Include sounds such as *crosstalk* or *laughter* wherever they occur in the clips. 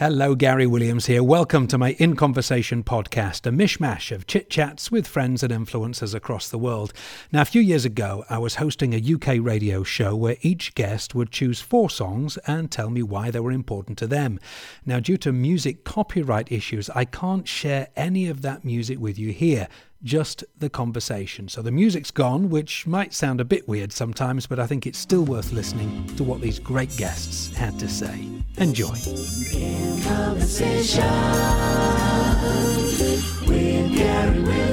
Hello, Gary Williams here. Welcome to my In Conversation podcast, a mishmash of chit chats with friends and influencers across the world. Now, a few years ago, I was hosting a UK radio show where each guest would choose four songs and tell me why they were important to them. Now, due to music copyright issues, I can't share any of that music with you here just the conversation. So the music's gone, which might sound a bit weird sometimes, but I think it's still worth listening to what these great guests had to say. Enjoy. In conversation with Gary.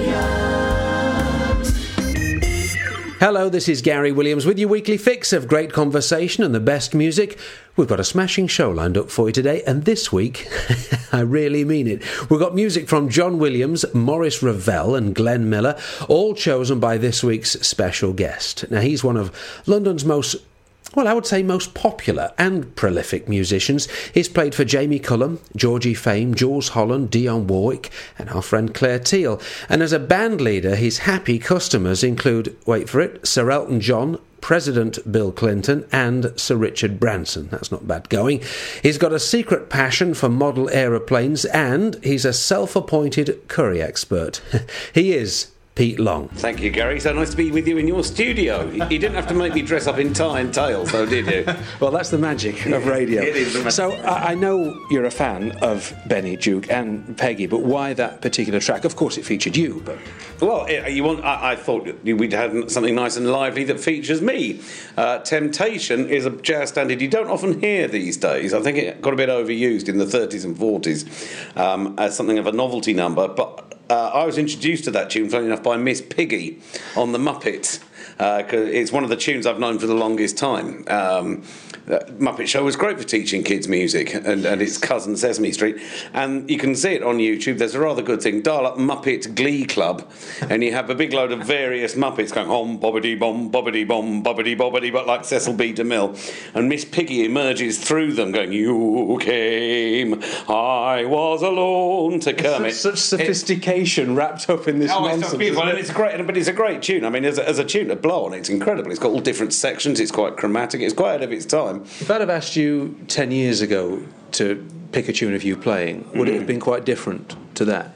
Hello, this is Gary Williams with your weekly fix of great conversation and the best music. We've got a smashing show lined up for you today, and this week, *laughs* I really mean it. We've got music from John Williams, Maurice Ravel, and Glenn Miller, all chosen by this week's special guest. Now, he's one of London's most well, I would say most popular and prolific musicians. He's played for Jamie Cullum, Georgie Fame, Jools Holland, Dionne Warwick, and our friend Claire Teal. And as a band leader, his happy customers include, wait for it, Sir Elton John, President Bill Clinton and Sir Richard Branson. That's not bad going. He's got a secret passion for model aeroplanes and he's a self appointed curry expert. *laughs* he is Pete Long. Thank you, Gary. So nice to be with you in your studio. You didn't have to make me dress up in tie and tails, though, did you? *laughs* well, that's the magic of *laughs* radio. it is. Magic. So I know you're a fan of Benny Duke and Peggy, but why that particular track? Of course, it featured you, but well, you want? I, I thought we'd have something nice and lively that features me. Uh, Temptation is a jazz standard you don't often hear these days. I think it got a bit overused in the 30s and 40s um, as something of a novelty number, but uh, I was introduced to that tune, funny enough, by Miss Piggy on the Muppets. Uh, it's one of the tunes I've known for the longest time. Um, Uh, Muppet Show was great for teaching kids music and, and its cousin Sesame Street. And you can see it on YouTube. There's a rather good thing. Dial up Muppet Glee Club, and you have a big load of various Muppets going hom bobbity bom bobbity bom bobbity bobbity, but like Cecil B. DeMille. And Miss Piggy emerges through them going, You came, I was alone to Kermit. Such, such sophistication it, wrapped up in this oh, nonsense. It's beautiful, and it's great, but it's a great tune. I mean, as a, as a tune to blow on, it's incredible. It's got all different sections, it's quite chromatic, it's quite ahead of its time. If I'd have asked you 10 years ago to pick a tune of you playing, would mm. it have been quite different to that?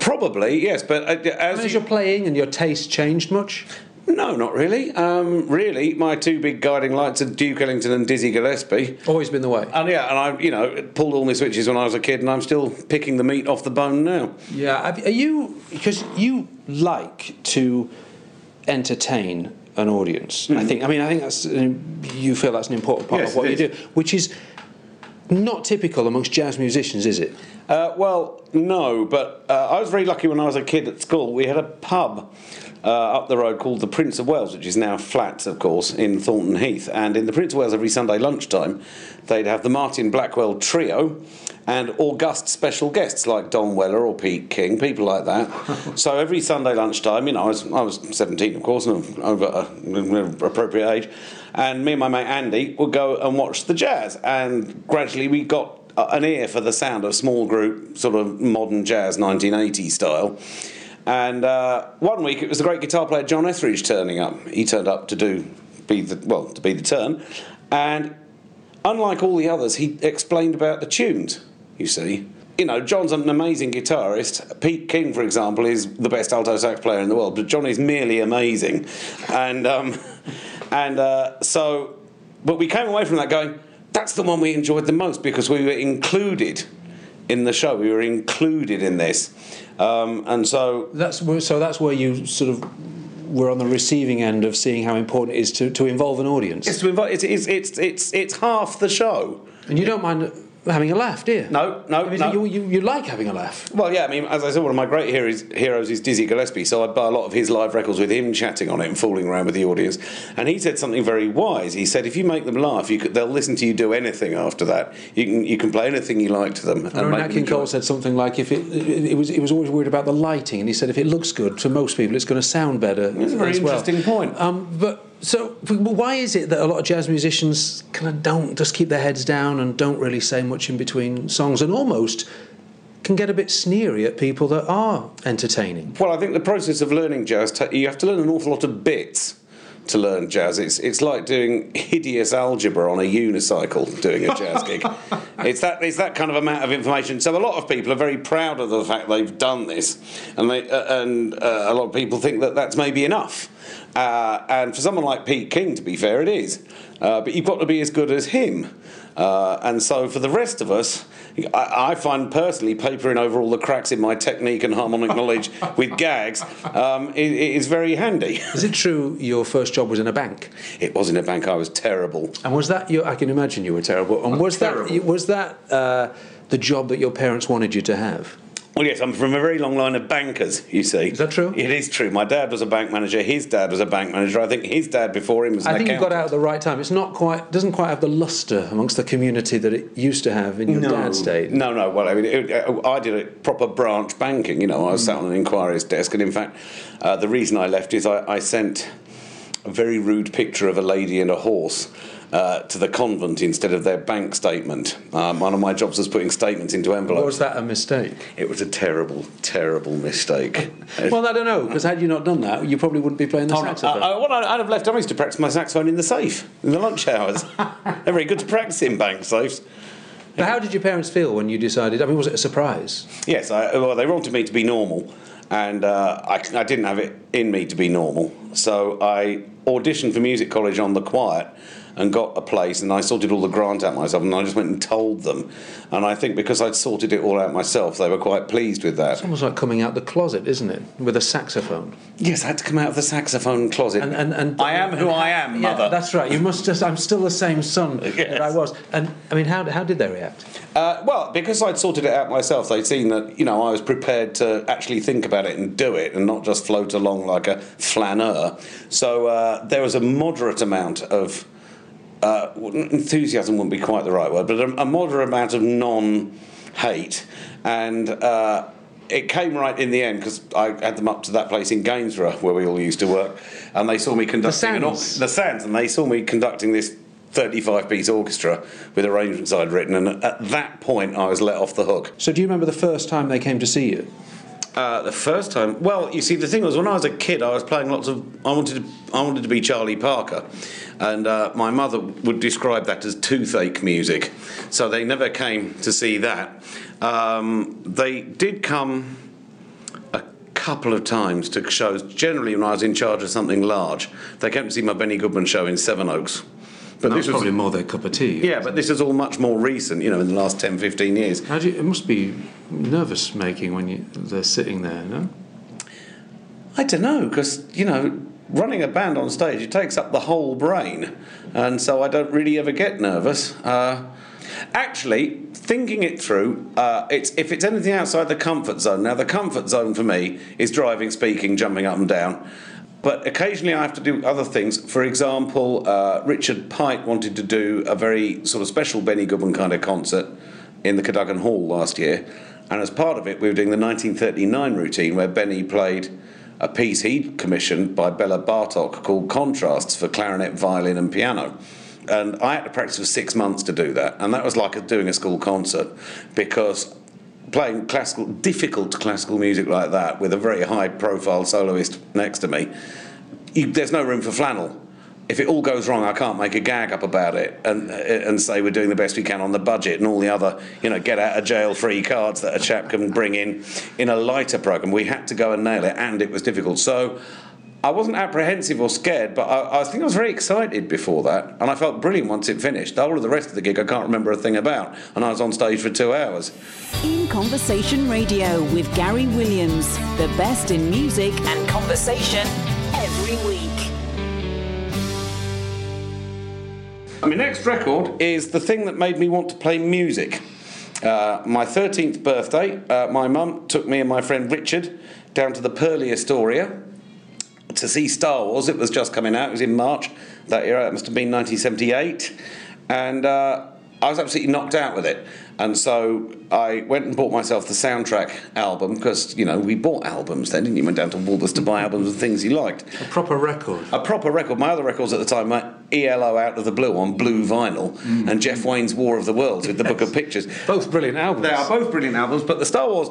Probably, yes, but uh, as, as you... are playing and your taste changed much? No, not really. Um, really, my two big guiding lights are Duke Ellington and Dizzy Gillespie. Always been the way. And yeah, and I, you know, pulled all my switches when I was a kid, and I'm still picking the meat off the bone now. Yeah, are you because you like to entertain an audience. Mm. I think. I mean, I think that's you feel that's an important part yes, of what you do, which is not typical amongst jazz musicians, is it? Uh, well, no, but uh, I was very lucky when I was a kid at school. We had a pub uh, up the road called the Prince of Wales, which is now Flats, of course, in Thornton Heath. And in the Prince of Wales, every Sunday lunchtime, they'd have the Martin Blackwell Trio and august special guests like Don Weller or Pete King, people like that. *laughs* so every Sunday lunchtime, you know, I was, I was 17, of course, and over an appropriate age, and me and my mate Andy would go and watch the jazz. And gradually we got an ear for the sound of small group, sort of modern jazz, 1980 style. And uh, one week it was the great guitar player John Etheridge turning up. He turned up to do be the well to be the turn, and unlike all the others, he explained about the tunes. You see, you know, John's an amazing guitarist. Pete King, for example, is the best alto sax player in the world, but John is merely amazing, and um, *laughs* and uh, so, but we came away from that going, that's the one we enjoyed the most because we were included in the show. We were included in this. Um, and so that's where, so that's where you sort of were on the receiving end of seeing how important it is to, to involve an audience. It's to involve. It's, it's, it's, it's, it's half the show. And you don't mind having a laugh, do you? No, no, I mean, no. You, you, you, like having a laugh. Well, yeah, I mean, as I said, one of my great heroes, heroes is Dizzy Gillespie, so I buy a lot of his live records with him chatting on it and fooling around with the audience. And he said something very wise. He said, if you make them laugh, you could, they'll listen to you do anything after that. You can, you can play anything you like to them. And, Nat King Cole said something like, if it, it, was, it was always worried about the lighting, and he said, if it looks good to most people, it's going to sound better. That's a very interesting point. Um, but so, why is it that a lot of jazz musicians kind of don't just keep their heads down and don't really say much in between songs and almost can get a bit sneery at people that are entertaining? Well, I think the process of learning jazz, you have to learn an awful lot of bits to learn jazz. It's it's like doing hideous algebra on a unicycle doing a jazz gig. *laughs* It's that it's that kind of amount of information. So a lot of people are very proud of the fact they've done this, and they uh, and uh, a lot of people think that that's maybe enough. Uh, and for someone like Pete King, to be fair, it is. Uh, but you've got to be as good as him. Uh, and so for the rest of us, I, I, find personally papering over all the cracks in my technique and harmonic knowledge *laughs* with gags um, it, it is very handy. Is it true your first job was in a bank? It was in a bank. I was terrible. And was that your? I can imagine you were terrible. And was terrible. that was that uh, the job that your parents wanted you to have? Well, yes, I'm from a very long line of bankers, you see. Is that true? It is true. My dad was a bank manager. His dad was a bank manager. I think his dad before him was I think accountant. you got out at the right time. It's not quite, doesn't quite have the lustre amongst the community that it used to have in your no, dad's day. No, no. Well, I mean, it, I did a proper branch banking. You know, I was mm. sat on an inquiries desk. And in fact, uh, the reason I left is I, I sent a very rude picture of a lady and a horse uh, to the convent instead of their bank statement. Um, one of my jobs was putting statements into envelopes. Was that a mistake? It was a terrible, terrible mistake. well, I don't know, because had you not done that, you probably wouldn't be playing the oh, saxophone. I, well, I'd have left. I used to practice my saxophone in the safe in the lunch hours. *laughs* They're very good to practice in bank safes. But how did your parents feel when you decided? I mean, was it a surprise? Yes, I, well, they wanted me to be normal, and uh, I, I, didn't have it in me to be normal. So I auditioned for music college on the quiet and got a place and I sorted all the grant out myself and I just went and told them. And I think because I'd sorted it all out myself, they were quite pleased with that. It's almost like coming out the closet, isn't it? With a saxophone. Yes, I had to come out of the saxophone closet. And, and, and I am who I am, mother. That's right. You must just, I'm still the same son *laughs* yes. that I was. And I mean, how, how did they react? Uh, well, because I'd sorted it out myself, they'd seen that, you know, I was prepared to actually think about it and do it and not just float along like a flaneur. So uh, there was a moderate amount of uh, enthusiasm wouldn't be quite the right word, but a, a moderate amount of non hate. And uh, it came right in the end because I had them up to that place in Gainsborough where we all used to work, and they saw me conducting the Sands, the Sands and they saw me conducting this 35 piece orchestra with arrangements I'd written, and at that point I was let off the hook. So, do you remember the first time they came to see you? Uh, the first time, well, you see, the thing was when I was a kid, I was playing lots of. I wanted to, I wanted to be Charlie Parker, and uh, my mother would describe that as toothache music. So they never came to see that. Um, they did come a couple of times to shows. Generally, when I was in charge of something large, they came to see my Benny Goodman show in Sevenoaks. But this was probably more their cup of tea. Yeah, but this is all much more recent, you know, in the last 10, 15 years. How do you, it must be nervous making when you, they're sitting there, no? I don't know, because, you know, running a band on stage, it takes up the whole brain. And so I don't really ever get nervous. Uh, actually, thinking it through, uh, it's if it's anything outside the comfort zone. Now, the comfort zone for me is driving, speaking, jumping up and down. But occasionally I have to do other things. For example, uh, Richard Pite wanted to do a very sort of special Benny Goodman kind of concert in the Cadogan Hall last year. And as part of it, we were doing the 1939 routine where Benny played a piece he'd commissioned by Béla Bartók called Contrasts for clarinet, violin, and piano. And I had to practice for six months to do that. And that was like doing a school concert because playing classical, difficult classical music like that with a very high profile soloist next to me, you, there's no room for flannel. If it all goes wrong, I can't make a gag up about it and and say we're doing the best we can on the budget and all the other you know get out of jail free cards that a chap can bring in in a lighter program. We had to go and nail it, and it was difficult. So I wasn't apprehensive or scared, but I, I, think I was very excited before that, and I felt brilliant once it finished. The whole of the rest of the gig I can't remember a thing about, and I was on stage for two hours. In Conversation Radio with Gary Williams, the best in music and conversation every week. My next record is the thing that made me want to play music. Uh, my 13th birthday, uh, my mum took me and my friend Richard down to the Purley Astoria to see Star Wars. It was just coming out. It was in March that year. It must have been 1978, and uh, I was absolutely knocked out with it. And so I went and bought myself the soundtrack album because you know we bought albums then, didn't you? Went down to Woolworths to buy albums of things you liked. A proper record. A proper record. My other records at the time were ELO Out of the Blue on blue vinyl mm. and Jeff Wayne's War of the Worlds with the Book of Pictures. Both brilliant albums. They are both brilliant albums, but the Star Wars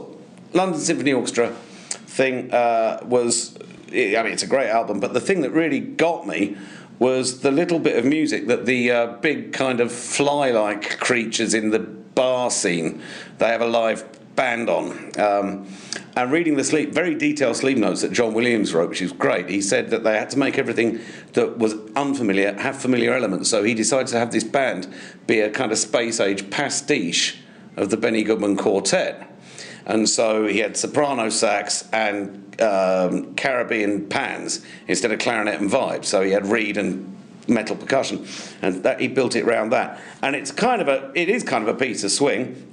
London Symphony Orchestra thing uh, was I mean, it's a great album. But the thing that really got me was the little bit of music that the uh, big kind of fly-like creatures in the bar scene they have a live band on. Um, and reading the sleep, very detailed sleep notes that John Williams wrote, which is great. He said that they had to make everything that was unfamiliar have familiar elements. So he decided to have this band be a kind of space age pastiche of the Benny Goodman Quartet. And so he had soprano sax and um, Caribbean pans instead of clarinet and vibes. So he had reed and metal percussion, and that, he built it around that. And it's kind of a, it is kind of a piece of swing.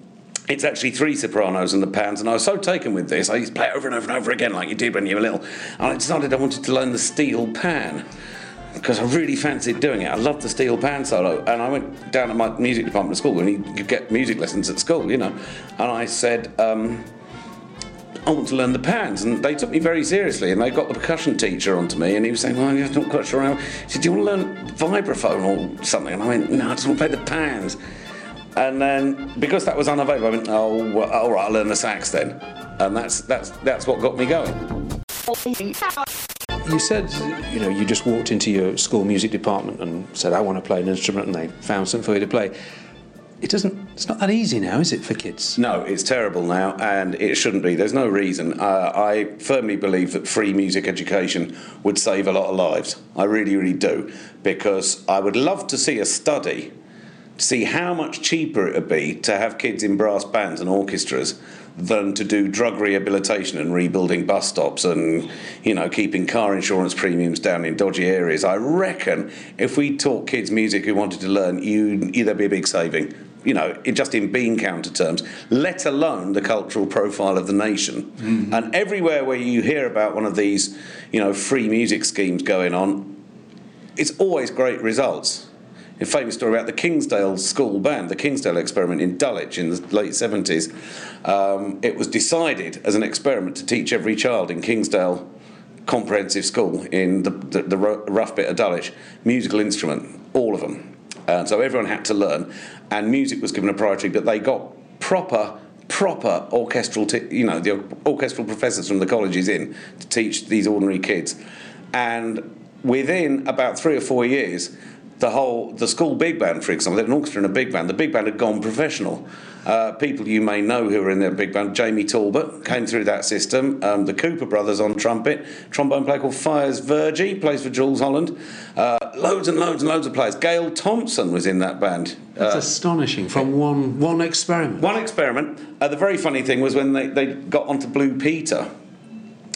It's actually three sopranos and the pans, and I was so taken with this, I used to play it over and over and over again, like you did when you were little. And I decided I wanted to learn the steel pan because I really fancied doing it. I loved the steel pan solo, and I went down to my music department at school, and you could get music lessons at school, you know. And I said, um, I want to learn the pans, and they took me very seriously. And they got the percussion teacher onto me, and he was saying, "Well, I'm not quite sure." How. He said, "Do you want to learn vibraphone or something?" And I went, "No, I just want to play the pans." And then because that was unavailable, I went, "Oh, well, all right, I'll learn the sax then." And that's that's that's what got me going. *laughs* You said, you know, you just walked into your school music department and said, "I want to play an instrument," and they found something for you to play. It doesn't. It's not that easy now, is it, for kids? No, it's terrible now, and it shouldn't be. There's no reason. Uh, I firmly believe that free music education would save a lot of lives. I really, really do, because I would love to see a study to see how much cheaper it would be to have kids in brass bands and orchestras than to do drug rehabilitation and rebuilding bus stops and you know keeping car insurance premiums down in dodgy areas. I reckon if we taught kids music who wanted to learn, you there'd be a big saving. You know, it, just in bean counter terms, let alone the cultural profile of the nation. Mm-hmm. And everywhere where you hear about one of these, you know, free music schemes going on, it's always great results a famous story about the Kingsdale School Band, the Kingsdale experiment in Dulwich in the late 70s. Um, it was decided as an experiment to teach every child in Kingsdale Comprehensive School in the, the, the rough bit of Dulwich musical instrument, all of them. And so everyone had to learn, and music was given a priority, but they got proper proper orchestral, t- you know, the orchestral professors from the colleges in to teach these ordinary kids. And within about three or four years, the whole the school big band, for example, they had an orchestra and a big band. The big band had gone professional. Uh, people you may know who were in their big band, Jamie Talbot came through that system. Um, the Cooper brothers on trumpet, trombone player called Fayyaz Virji plays for Jools Holland. Uh, loads and loads and loads of players. Gail Thompson was in that band. That's uh, astonishing. From one one experiment. One experiment. Uh, the very funny thing was when they, they got onto Blue Peter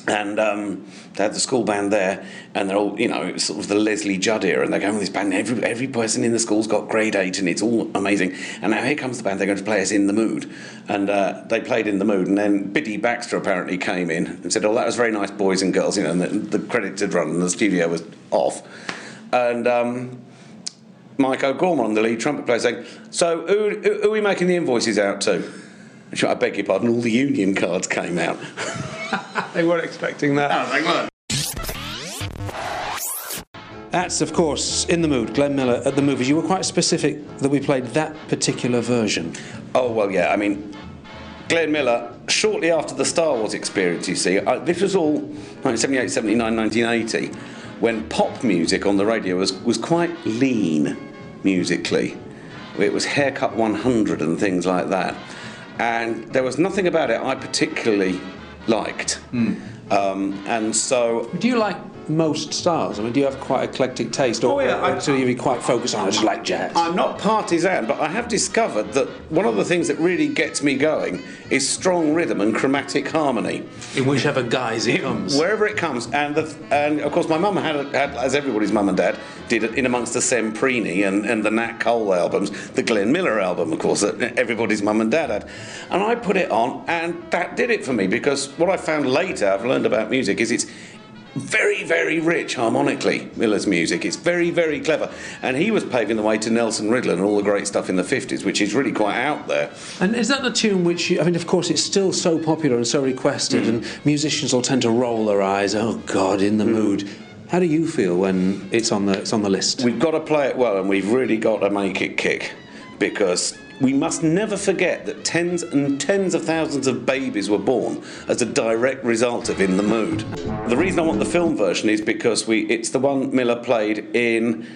and um, they had the school band there, and they're all, you know, it was sort of the Leslie Judd era, and they're going with this band. Every every person in the school's got grade eight, and it's all amazing. And now here comes the band. They're going to play us in the mood, and uh, they played in the mood. And then Biddy Baxter apparently came in and said, "Oh, that was very nice, boys and girls." You know, and the, the credits had run, and the studio was off, and. Um, Mike O'Gorman, the lead trumpet player, saying, "So, who, who, are we making the invoices out to?" I beg your pardon. All the union cards came out. *laughs* *laughs* they weren't expecting that. No, they weren't. That's, of course, In the Mood, Glenn Miller at the movies. You were quite specific that we played that particular version. Oh, well, yeah. I mean, Glenn Miller, shortly after the Star Wars experience, you see, I, this was all 1978, 79, 1980, when pop music on the radio was, was quite lean musically. It was Haircut 100 and things like that. And there was nothing about it I particularly liked. Mm. Um, and so. Do you like most styles? I mean, do you have quite eclectic taste, or, oh, yeah, or, or do you be quite focused on I just like jazz? I'm not partisan, but I have discovered that one of the things that really gets me going is strong rhythm and chromatic harmony. In whichever guise it comes, wherever it comes, and the, and of course my mum had, had, as everybody's mum and dad did, in amongst the Semprini and, and the Nat Cole albums, the Glenn Miller album, of course, that everybody's mum and dad had, and I put it on, and that did it for me because what I found later, I've learned about music, is it's very, very rich harmonically, Miller's music. It's very, very clever. And he was paving the way to Nelson Riddle and all the great stuff in the 50s, which is really quite out there. And is that the tune which, you, I mean, of course, it's still so popular and so requested, mm. and musicians will tend to roll their eyes, oh, God, in the mm. mood. How do you feel when it's on the, it's on the list? We've got to play it well, and we've really got to make it kick because we must never forget that tens and tens of thousands of babies were born as a direct result of In the Mood. The reason I want the film version is because we it's the one Miller played in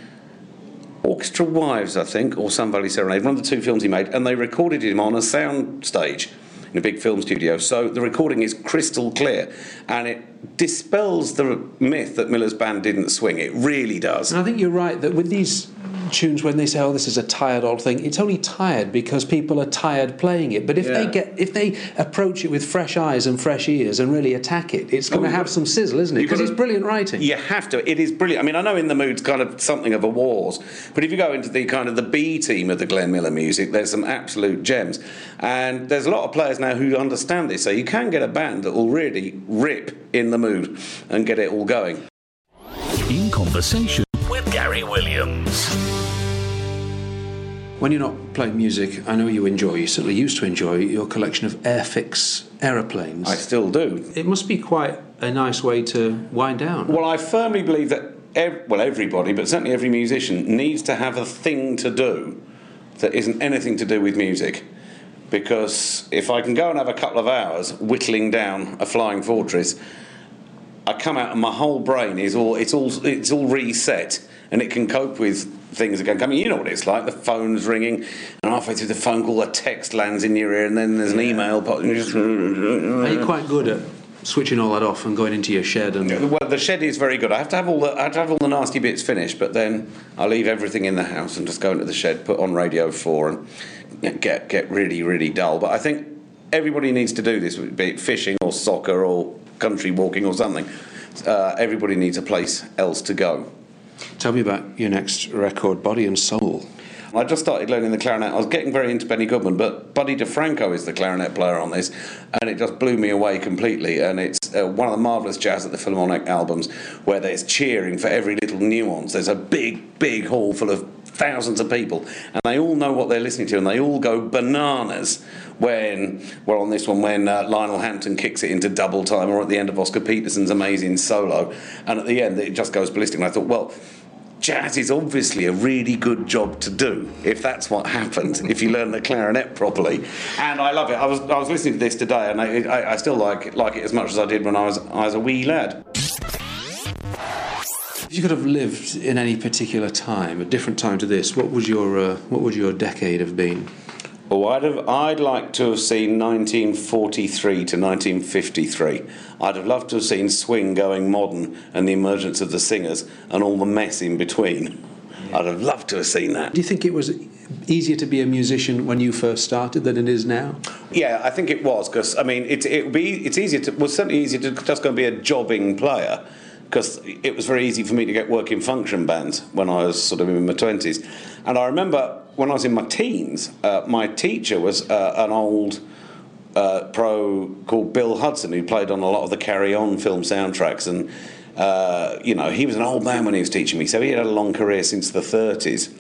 Orchestra Wives, I think, or Sun Valley Serenade, one of the two films he made, and they recorded him on a sound stage in a big film studio. So the recording is crystal clear, and it dispels the myth that Miller's band didn't swing. It really does. And I think you're right that with these tunes when they say, "Oh, this is a tired old thing," it's only tired because people are tired playing it. But if they get if they approach it with fresh eyes and fresh ears and really attack it, it's going Oh, to you have some sizzle, isn't it? Because it's brilliant writing. You have to. It is brilliant. I mean, I know In the Mood's kind of something of a wars, but if you go into the kind of the B team of the Glenn Miller music, there's some absolute gems. And there's a lot of players now who understand this. So you can get a band that will really rip In the Mood and get it all going. In conversation with Gary Williams. When you're not playing music, I know you enjoy. You certainly used to enjoy your collection of Airfix aeroplanes. I still do. it must be quite a nice way to wind down. Well, I firmly believe that, ev- well, everybody, but certainly every musician, needs to have a thing to do that isn't anything to do with music. Because if I can go and have a couple of hours whittling down a flying fortress, I come out and my whole brain is all it's all it's all reset and it can cope with things again. I mean, you know what it's like. The phone's ringing, and halfway through the phone call, a text lands in your ear, and then there's an email. pop- and you just- Are you quite good at switching all that off and going into your shed and Well, the shed is very good. I have to have all the I have to have all the nasty bits finished, but then I leave everything in the house and just go into the shed, put on Radio Four, and get get really really dull. But I think everybody needs to do this, be it fishing or soccer or country walking or something. Uh, everybody needs a place else to go. Tell me about your next record, Body and Soul. I just started learning the clarinet. I was getting very into Benny Goodman, but Buddy DeFranco is the clarinet player on this, and it just blew me away completely. And it's uh, one of the marvelous Jazz at the Philharmonic albums where there's cheering for every little nuance. There's a big, big hall full of thousands of people, and they all know what they're listening to, and they all go bananas when, well, on this one, when uh, Lionel Hampton kicks it into double time, or at the end of Oscar Peterson's amazing solo, and at the end it just goes ballistic. And I thought, well jazz is obviously a really good job to do if that's what happens if you learn the clarinet properly and I love it I was, I was listening to this today and I, I, I still like like it as much as I did when I was, I was a wee lad If you could have lived in any particular time, a different time to this, what would your uh, what would your decade have been? Oh, I'd have. I'd like to have seen 1943 to 1953. I'd have loved to have seen swing going modern and the emergence of the singers and all the mess in between. I'd have loved to have seen that. Do you think it was easier to be a musician when you first started than it is now? Yeah, I think it was because I mean it it would be it's easier to well certainly easier to just go and be a jobbing player because it was very easy for me to get work in function bands when I was sort of in my twenties, and I remember when I was in my teens, uh, my teacher was uh, an old. Uh, pro called Bill Hudson, who played on a lot of the Carry On film soundtracks, and uh, you know he was an old man when he was teaching me, so he had a long career since the 30s.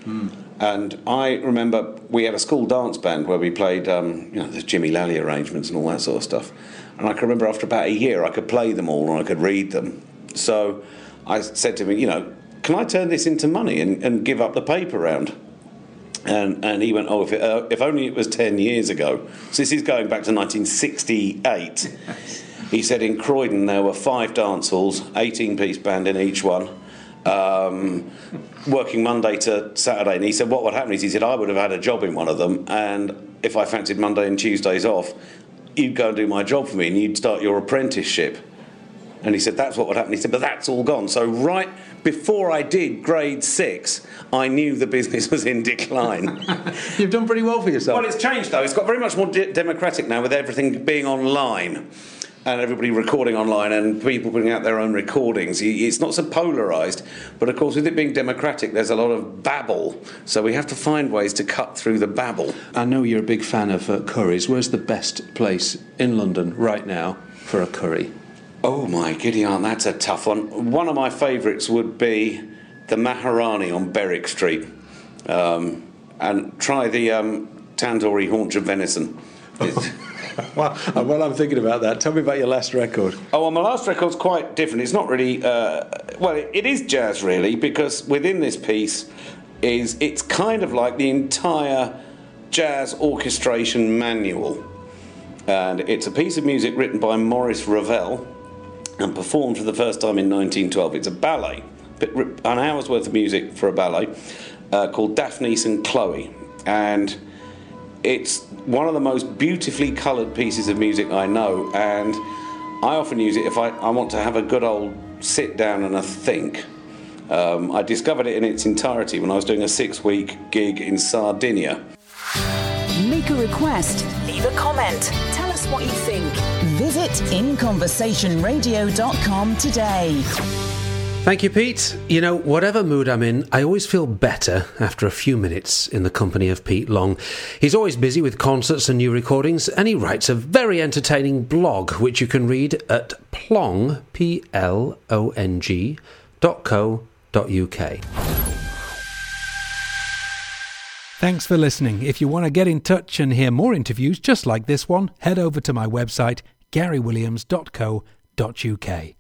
And I remember we had a school dance band where we played, um, you know, the Jimmy Lally arrangements and all that sort of stuff. And I can remember after about a year, I could play them all and I could read them. So I said to him, you know, can I turn this into money and, and give up the paper round? And, and he went, oh, if, it, uh, if only it was 10 years ago. So this is going back to 1968. *laughs* He said in Croydon there were five dance halls, 18 piece band in each one, um, working Monday to Saturday. And he said, what would happen is he said, I would have had a job in one of them, and if I fancied Monday and Tuesdays off, you'd go and do my job for me and you'd start your apprenticeship. And he said, that's what would happen. He said, but that's all gone. So, right before I did grade six, I knew the business *laughs* was in decline. *laughs* You've done pretty well for yourself. well, it's changed though. It's got very much more de- democratic now with everything being online and everybody recording online and people putting out their own recordings. It's not so polarised, but of course, with it being democratic, there's a lot of babble. So, we have to find ways to cut through the babble. I know you're a big fan of uh, curries. Where's the best place in London right now for a curry? Oh my giddy aunt, that's a tough one. One of my favourites would be the Maharani on Berwick Street. Um, and try the um, tandoori haunch of venison. *laughs* Well, uh, well, I'm thinking about that. Tell me about your last record. Oh, well, my last record's quite different. It's not really, uh, well, it, it is jazz really, because within this piece is it's kind of like the entire Jazz Orchestration Manual. And it's a piece of music written by Maurice Ravel and performed for the first time in 1912. It's a ballet, an hour's worth of music for a ballet uh, called Daphnis and Chloe. And it's one of the most beautifully coloured pieces of music I know. And I often use it if I, I want to have a good old sit down and a think. Um, I discovered it in its entirety when I was doing a six week gig in Sardinia. Make a request, leave a comment, tell us what you think. Visit inconversationradio.com today. Thank you, Pete. You know, whatever mood I'm in, I always feel better after a few minutes in the company of Pete Long. He's always busy with concerts and new recordings, and he writes a very entertaining blog, which you can read at plong, P L O N G, dot co dot uk. Thanks for listening. If you want to get in touch and hear more interviews just like this one, head over to my website, garywilliams.co.uk.